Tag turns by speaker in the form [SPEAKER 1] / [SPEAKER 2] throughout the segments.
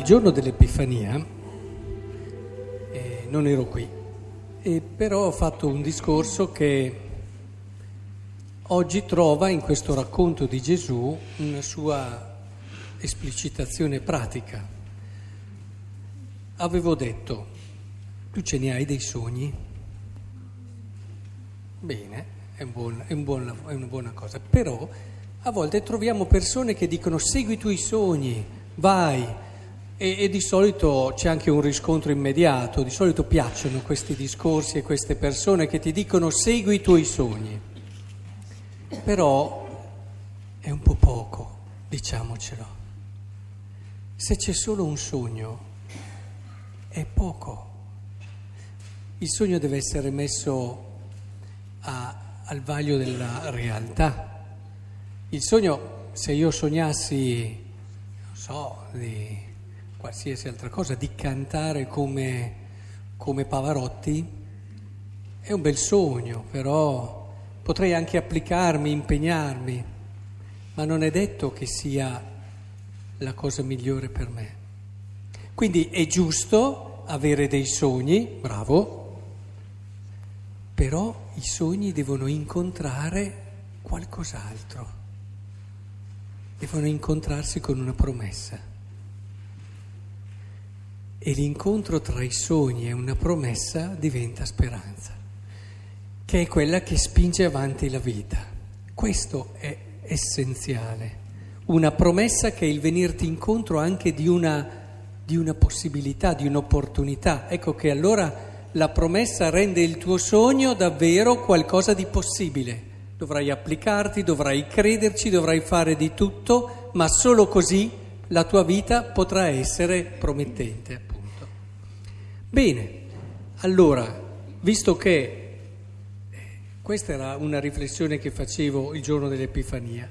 [SPEAKER 1] il giorno dell'Epifania eh, non ero qui, e però ho fatto un discorso che oggi trova in questo racconto di Gesù una sua esplicitazione pratica. Avevo detto, tu ce ne hai dei sogni? Bene, è, un buon, è, un buon, è una buona cosa, però a volte troviamo persone che dicono segui i tuoi sogni, vai, e, e, di solito c'è anche un riscontro immediato, di solito piacciono questi discorsi e queste persone che ti dicono segui i tuoi sogni, però è un po' poco, diciamocelo. Se c'è solo un sogno, è poco. Il sogno deve essere messo a, al vaglio della realtà. Il sogno, se io sognassi, non so, di qualsiasi altra cosa, di cantare come, come Pavarotti, è un bel sogno, però potrei anche applicarmi, impegnarmi, ma non è detto che sia la cosa migliore per me. Quindi è giusto avere dei sogni, bravo, però i sogni devono incontrare qualcos'altro devono incontrarsi con una promessa. E l'incontro tra i sogni e una promessa diventa speranza, che è quella che spinge avanti la vita. Questo è essenziale. Una promessa che è il venirti incontro anche di una, di una possibilità, di un'opportunità. Ecco che allora la promessa rende il tuo sogno davvero qualcosa di possibile Dovrai applicarti, dovrai crederci, dovrai fare di tutto, ma solo così la tua vita potrà essere promettente. Bene, allora, visto che eh, questa era una riflessione che facevo il giorno dell'Epifania,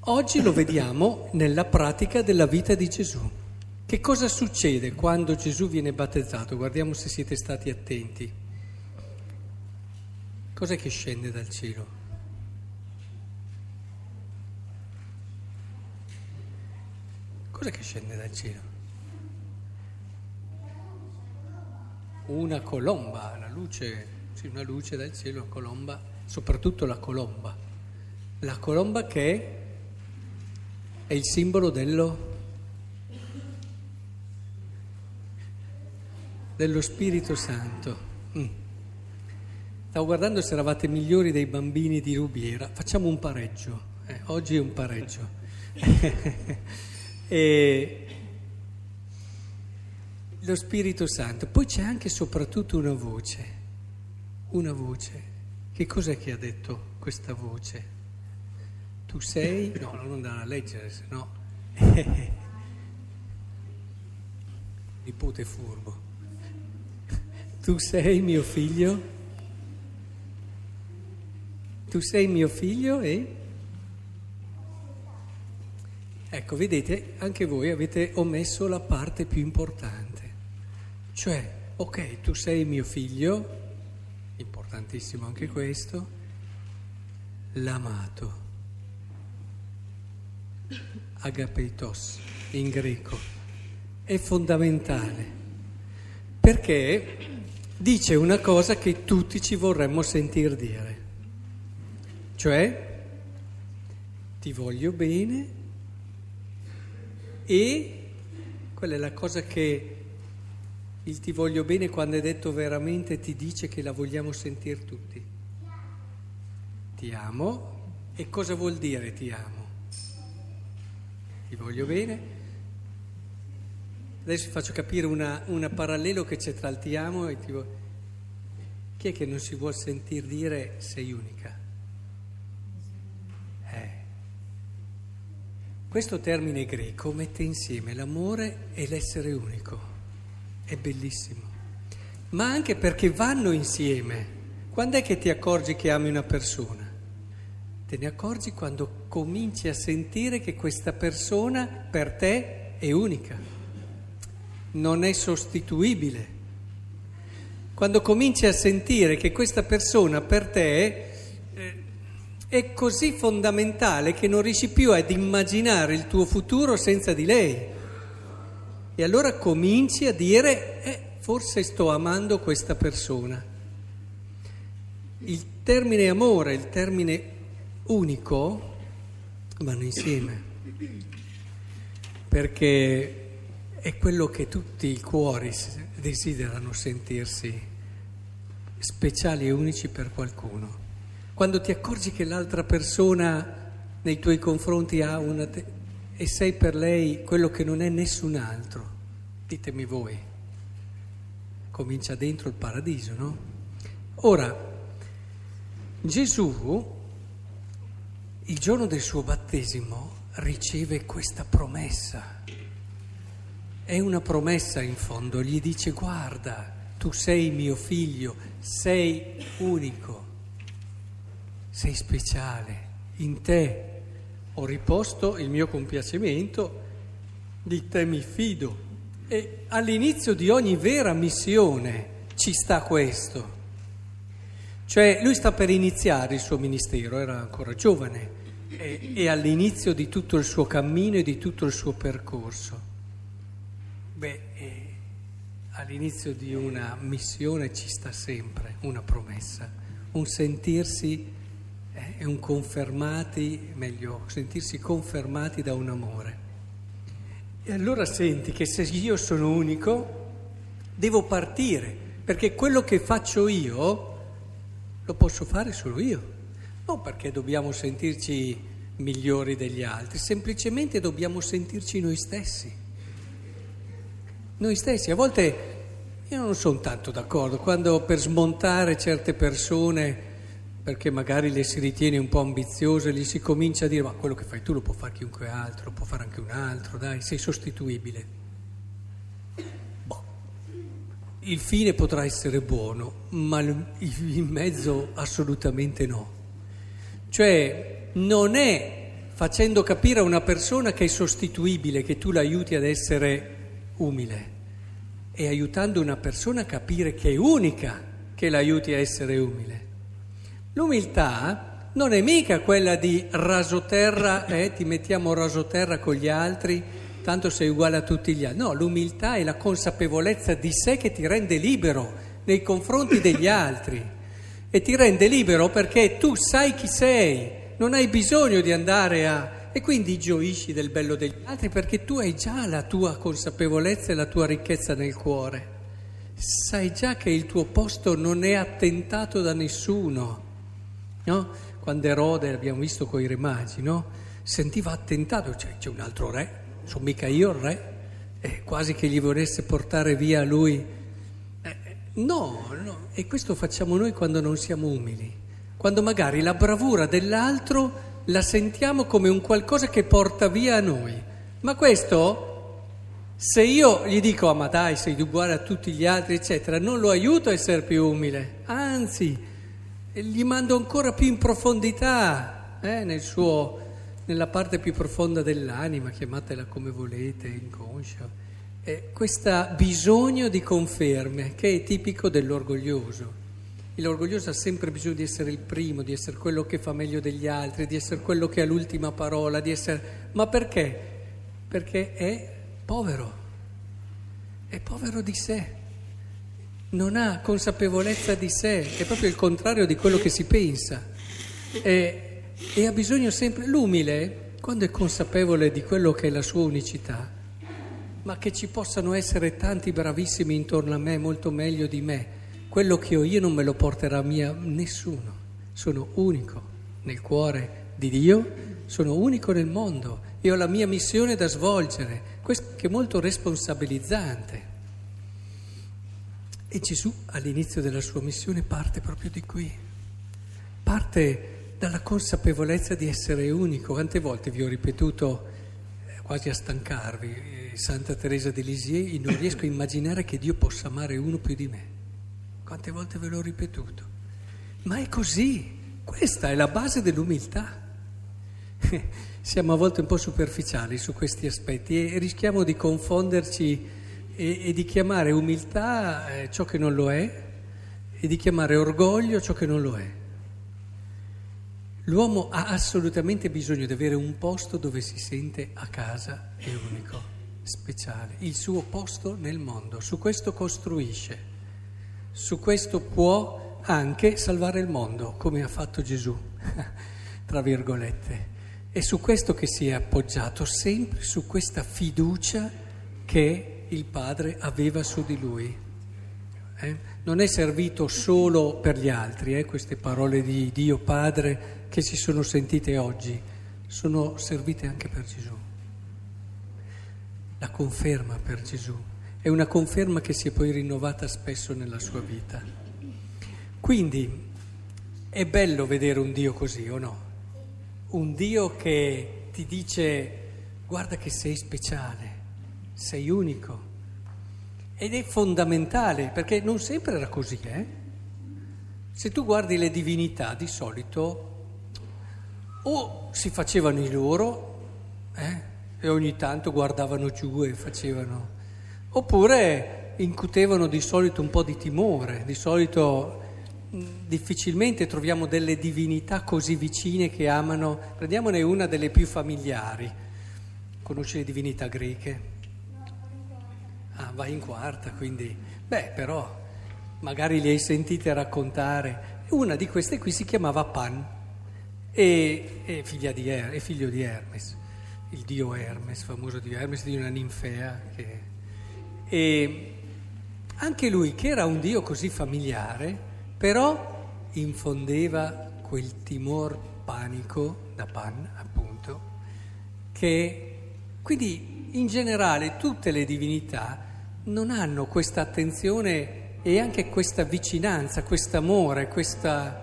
[SPEAKER 1] oggi lo vediamo nella pratica della vita di Gesù. Che cosa succede quando Gesù viene battezzato? Guardiamo se siete stati attenti. Cos'è che scende dal cielo? Cos'è che scende dal cielo? Una colomba, la luce, sì, una luce dal cielo, una colomba, soprattutto la colomba. La colomba che è il simbolo dello, dello Spirito Santo. Mm. Stavo guardando se eravate migliori dei bambini di Rubiera. Facciamo un pareggio. Eh, oggi è un pareggio. E lo Spirito Santo. Poi c'è anche e soprattutto una voce, una voce. Che cos'è che ha detto questa voce? Tu sei... No, non andare a leggere, se no... Nipote furbo. Tu sei mio figlio? Tu sei mio figlio e... Ecco, vedete, anche voi avete omesso la parte più importante. Cioè, ok, tu sei mio figlio, importantissimo anche questo, l'amato, agapeitos in greco, è fondamentale, perché dice una cosa che tutti ci vorremmo sentir dire, cioè ti voglio bene e quella è la cosa che il ti voglio bene quando è detto veramente ti dice che la vogliamo sentire tutti. Ti amo e cosa vuol dire ti amo? Ti voglio bene. Adesso faccio capire un parallelo che c'è tra il ti amo e ti voglio. Chi è che non si vuol sentire dire sei unica? Questo termine greco mette insieme l'amore e l'essere unico. È bellissimo. Ma anche perché vanno insieme. Quando è che ti accorgi che ami una persona? Te ne accorgi quando cominci a sentire che questa persona per te è unica, non è sostituibile. Quando cominci a sentire che questa persona per te è così fondamentale che non riesci più ad immaginare il tuo futuro senza di lei. E allora cominci a dire, eh, forse sto amando questa persona. Il termine amore, il termine unico, vanno insieme, perché è quello che tutti i cuori desiderano sentirsi speciali e unici per qualcuno. Quando ti accorgi che l'altra persona nei tuoi confronti ha una... e sei per lei quello che non è nessun altro, ditemi voi, comincia dentro il paradiso, no? Ora, Gesù, il giorno del suo battesimo, riceve questa promessa. È una promessa in fondo, gli dice guarda, tu sei mio figlio, sei unico, sei speciale, in te ho riposto il mio compiacimento, di te mi fido. E all'inizio di ogni vera missione ci sta questo. Cioè lui sta per iniziare il suo ministero, era ancora giovane, e, e all'inizio di tutto il suo cammino e di tutto il suo percorso. Beh, all'inizio di una missione ci sta sempre una promessa, un sentirsi è un confermati, meglio, sentirsi confermati da un amore. E allora senti che se io sono unico, devo partire, perché quello che faccio io lo posso fare solo io. Non perché dobbiamo sentirci migliori degli altri, semplicemente dobbiamo sentirci noi stessi. Noi stessi, a volte io non sono tanto d'accordo quando per smontare certe persone perché magari le si ritiene un po' ambiziose, gli si comincia a dire ma quello che fai tu lo può fare chiunque altro, lo può fare anche un altro, dai, sei sostituibile. Boh. Il fine potrà essere buono, ma il mezzo assolutamente no. Cioè non è facendo capire a una persona che è sostituibile che tu l'aiuti ad essere umile, è aiutando una persona a capire che è unica che l'aiuti a essere umile. L'umiltà non è mica quella di rasoterra, eh, ti mettiamo rasoterra con gli altri, tanto sei uguale a tutti gli altri. No, l'umiltà è la consapevolezza di sé che ti rende libero nei confronti degli altri e ti rende libero perché tu sai chi sei, non hai bisogno di andare a... e quindi gioisci del bello degli altri perché tu hai già la tua consapevolezza e la tua ricchezza nel cuore. Sai già che il tuo posto non è attentato da nessuno No? Quando Erode, l'abbiamo visto con i re magi, no? sentiva attentato, cioè c'è un altro re, sono mica io il re, eh, quasi che gli volesse portare via lui. Eh, no, no, e questo facciamo noi quando non siamo umili, quando magari la bravura dell'altro la sentiamo come un qualcosa che porta via a noi. Ma questo, se io gli dico, ah ma dai, sei uguale a tutti gli altri, eccetera, non lo aiuto a essere più umile, anzi e gli mando ancora più in profondità, eh, nel suo, nella parte più profonda dell'anima, chiamatela come volete, inconscia. Eh, questo bisogno di conferme che è tipico dell'orgoglioso. L'orgoglioso ha sempre bisogno di essere il primo, di essere quello che fa meglio degli altri, di essere quello che ha l'ultima parola, di essere... Ma perché? Perché è povero, è povero di sé non ha consapevolezza di sé, è proprio il contrario di quello che si pensa. E, e ha bisogno sempre, l'umile, quando è consapevole di quello che è la sua unicità, ma che ci possano essere tanti bravissimi intorno a me, molto meglio di me, quello che ho io non me lo porterà via nessuno, sono unico nel cuore di Dio, sono unico nel mondo e ho la mia missione da svolgere, questo che è molto responsabilizzante. E Gesù all'inizio della sua missione parte proprio di qui, parte dalla consapevolezza di essere unico. Quante volte vi ho ripetuto, eh, quasi a stancarvi, eh, Santa Teresa di Lisieux, non riesco a immaginare che Dio possa amare uno più di me. Quante volte ve l'ho ripetuto? Ma è così, questa è la base dell'umiltà. Siamo a volte un po' superficiali su questi aspetti e rischiamo di confonderci e, e di chiamare umiltà eh, ciò che non lo è e di chiamare orgoglio ciò che non lo è. L'uomo ha assolutamente bisogno di avere un posto dove si sente a casa e unico. speciale, il suo posto nel mondo, su questo costruisce, su questo può anche salvare il mondo, come ha fatto Gesù, tra virgolette. È su questo che si è appoggiato, sempre su questa fiducia che il Padre aveva su di lui. Eh? Non è servito solo per gli altri, eh, queste parole di Dio Padre che si sono sentite oggi, sono servite anche per Gesù. La conferma per Gesù è una conferma che si è poi rinnovata spesso nella sua vita. Quindi è bello vedere un Dio così o no? Un Dio che ti dice guarda che sei speciale, sei unico. Ed è fondamentale, perché non sempre era così, eh? Se tu guardi le divinità, di solito o si facevano i loro, eh? E ogni tanto guardavano giù e facevano... Oppure incutevano di solito un po' di timore, di solito difficilmente troviamo delle divinità così vicine che amano. Prendiamone una delle più familiari. Conosci le divinità greche? Ah, vai in quarta, quindi, beh, però magari li hai sentite raccontare. Una di queste qui si chiamava Pan, e, e figlia di er, è figlio di Hermes, il dio Hermes, famoso dio Hermes, di una ninfea. Che, e anche lui, che era un dio così familiare, però infondeva quel timor panico da Pan, appunto, che quindi in generale tutte le divinità non hanno questa attenzione e anche questa vicinanza, questo amore, questa...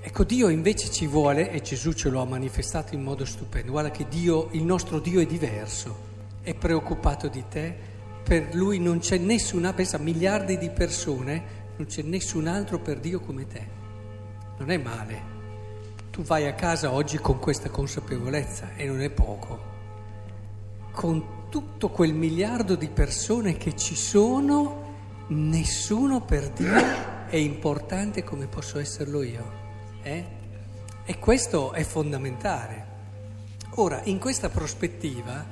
[SPEAKER 1] Ecco, Dio invece ci vuole, e Gesù ce lo ha manifestato in modo stupendo, guarda che Dio, il nostro Dio è diverso, è preoccupato di te, per Lui non c'è nessuna, pensa, miliardi di persone, non c'è nessun altro per Dio come te. Non è male. Tu vai a casa oggi con questa consapevolezza e non è poco. Con tutto quel miliardo di persone che ci sono, nessuno per Dio è importante come posso esserlo io. Eh? E questo è fondamentale. Ora, in questa prospettiva,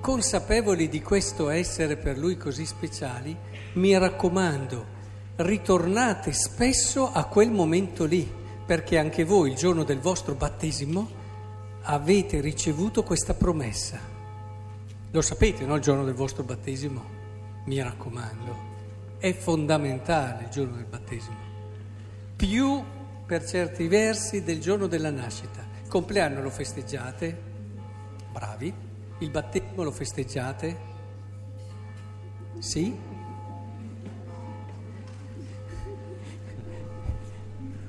[SPEAKER 1] consapevoli di questo essere per lui così speciali, mi raccomando, ritornate spesso a quel momento lì, perché anche voi il giorno del vostro battesimo avete ricevuto questa promessa. Lo sapete, no? Il giorno del vostro battesimo? Mi raccomando, è fondamentale il giorno del battesimo. Più per certi versi del giorno della nascita. Il compleanno lo festeggiate, bravi. Il battesimo lo festeggiate, sì.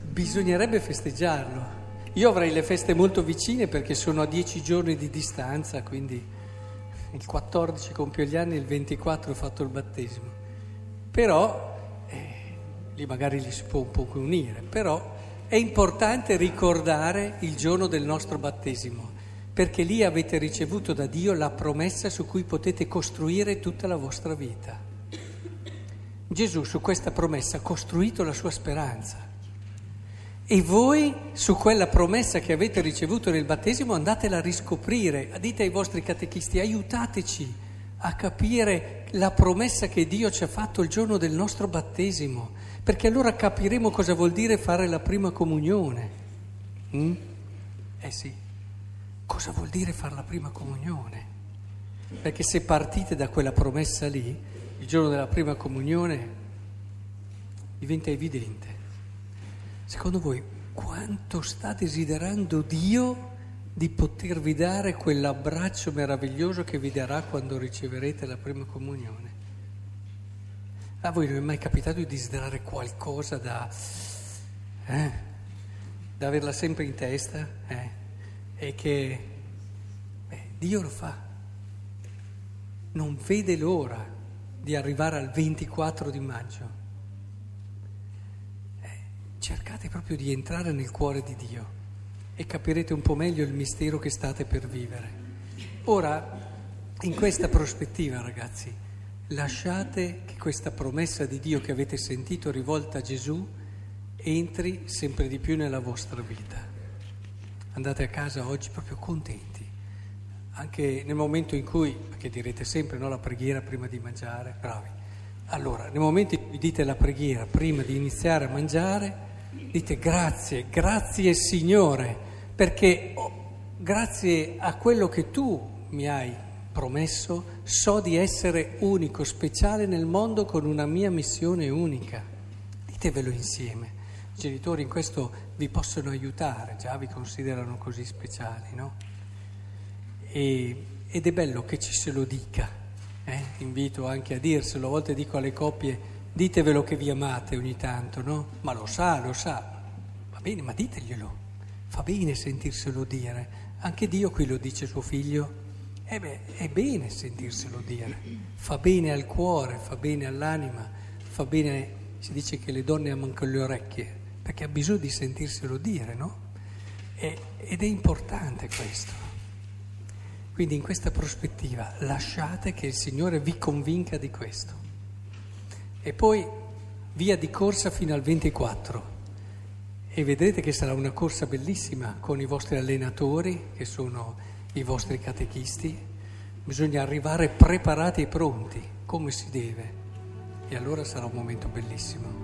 [SPEAKER 1] Bisognerebbe festeggiarlo. Io avrei le feste molto vicine perché sono a dieci giorni di distanza, quindi il 14 compio gli anni, il 24 ho fatto il battesimo. Però, eh, lì magari li si può un po' unire, però è importante ricordare il giorno del nostro battesimo, perché lì avete ricevuto da Dio la promessa su cui potete costruire tutta la vostra vita. Gesù su questa promessa ha costruito la sua speranza. E voi su quella promessa che avete ricevuto nel battesimo andatela a riscoprire, dite ai vostri catechisti, aiutateci a capire la promessa che Dio ci ha fatto il giorno del nostro battesimo, perché allora capiremo cosa vuol dire fare la prima comunione. Mm? Eh sì, cosa vuol dire fare la prima comunione? Perché se partite da quella promessa lì, il giorno della prima comunione diventa evidente. Secondo voi quanto sta desiderando Dio di potervi dare quell'abbraccio meraviglioso che vi darà quando riceverete la prima comunione? A voi non è mai capitato di desiderare qualcosa da, eh, da averla sempre in testa? Eh, e che beh, Dio lo fa. Non vede l'ora di arrivare al 24 di maggio cercate proprio di entrare nel cuore di Dio e capirete un po' meglio il mistero che state per vivere. Ora, in questa prospettiva, ragazzi, lasciate che questa promessa di Dio che avete sentito rivolta a Gesù entri sempre di più nella vostra vita. Andate a casa oggi proprio contenti, anche nel momento in cui, perché direte sempre no, la preghiera prima di mangiare, bravi. Allora, nel momento in cui dite la preghiera prima di iniziare a mangiare, dite grazie, grazie Signore, perché oh, grazie a quello che tu mi hai promesso, so di essere unico, speciale nel mondo con una mia missione unica. Ditevelo insieme. I genitori in questo vi possono aiutare, già vi considerano così speciali, no? E, ed è bello che ci se lo dica, eh? invito anche a dirselo, a volte dico alle coppie, ditevelo che vi amate ogni tanto, no? Ma lo sa, lo sa, va bene, ma diteglielo, fa bene sentirselo dire, anche Dio qui lo dice suo figlio, eh beh, è bene sentirselo dire, fa bene al cuore, fa bene all'anima, fa bene, si dice che le donne amano con le orecchie, perché ha bisogno di sentirselo dire, no? E, ed è importante questo. Quindi in questa prospettiva lasciate che il Signore vi convinca di questo. E poi via di corsa fino al 24. E vedrete che sarà una corsa bellissima con i vostri allenatori, che sono i vostri catechisti. Bisogna arrivare preparati e pronti, come si deve. E allora sarà un momento bellissimo.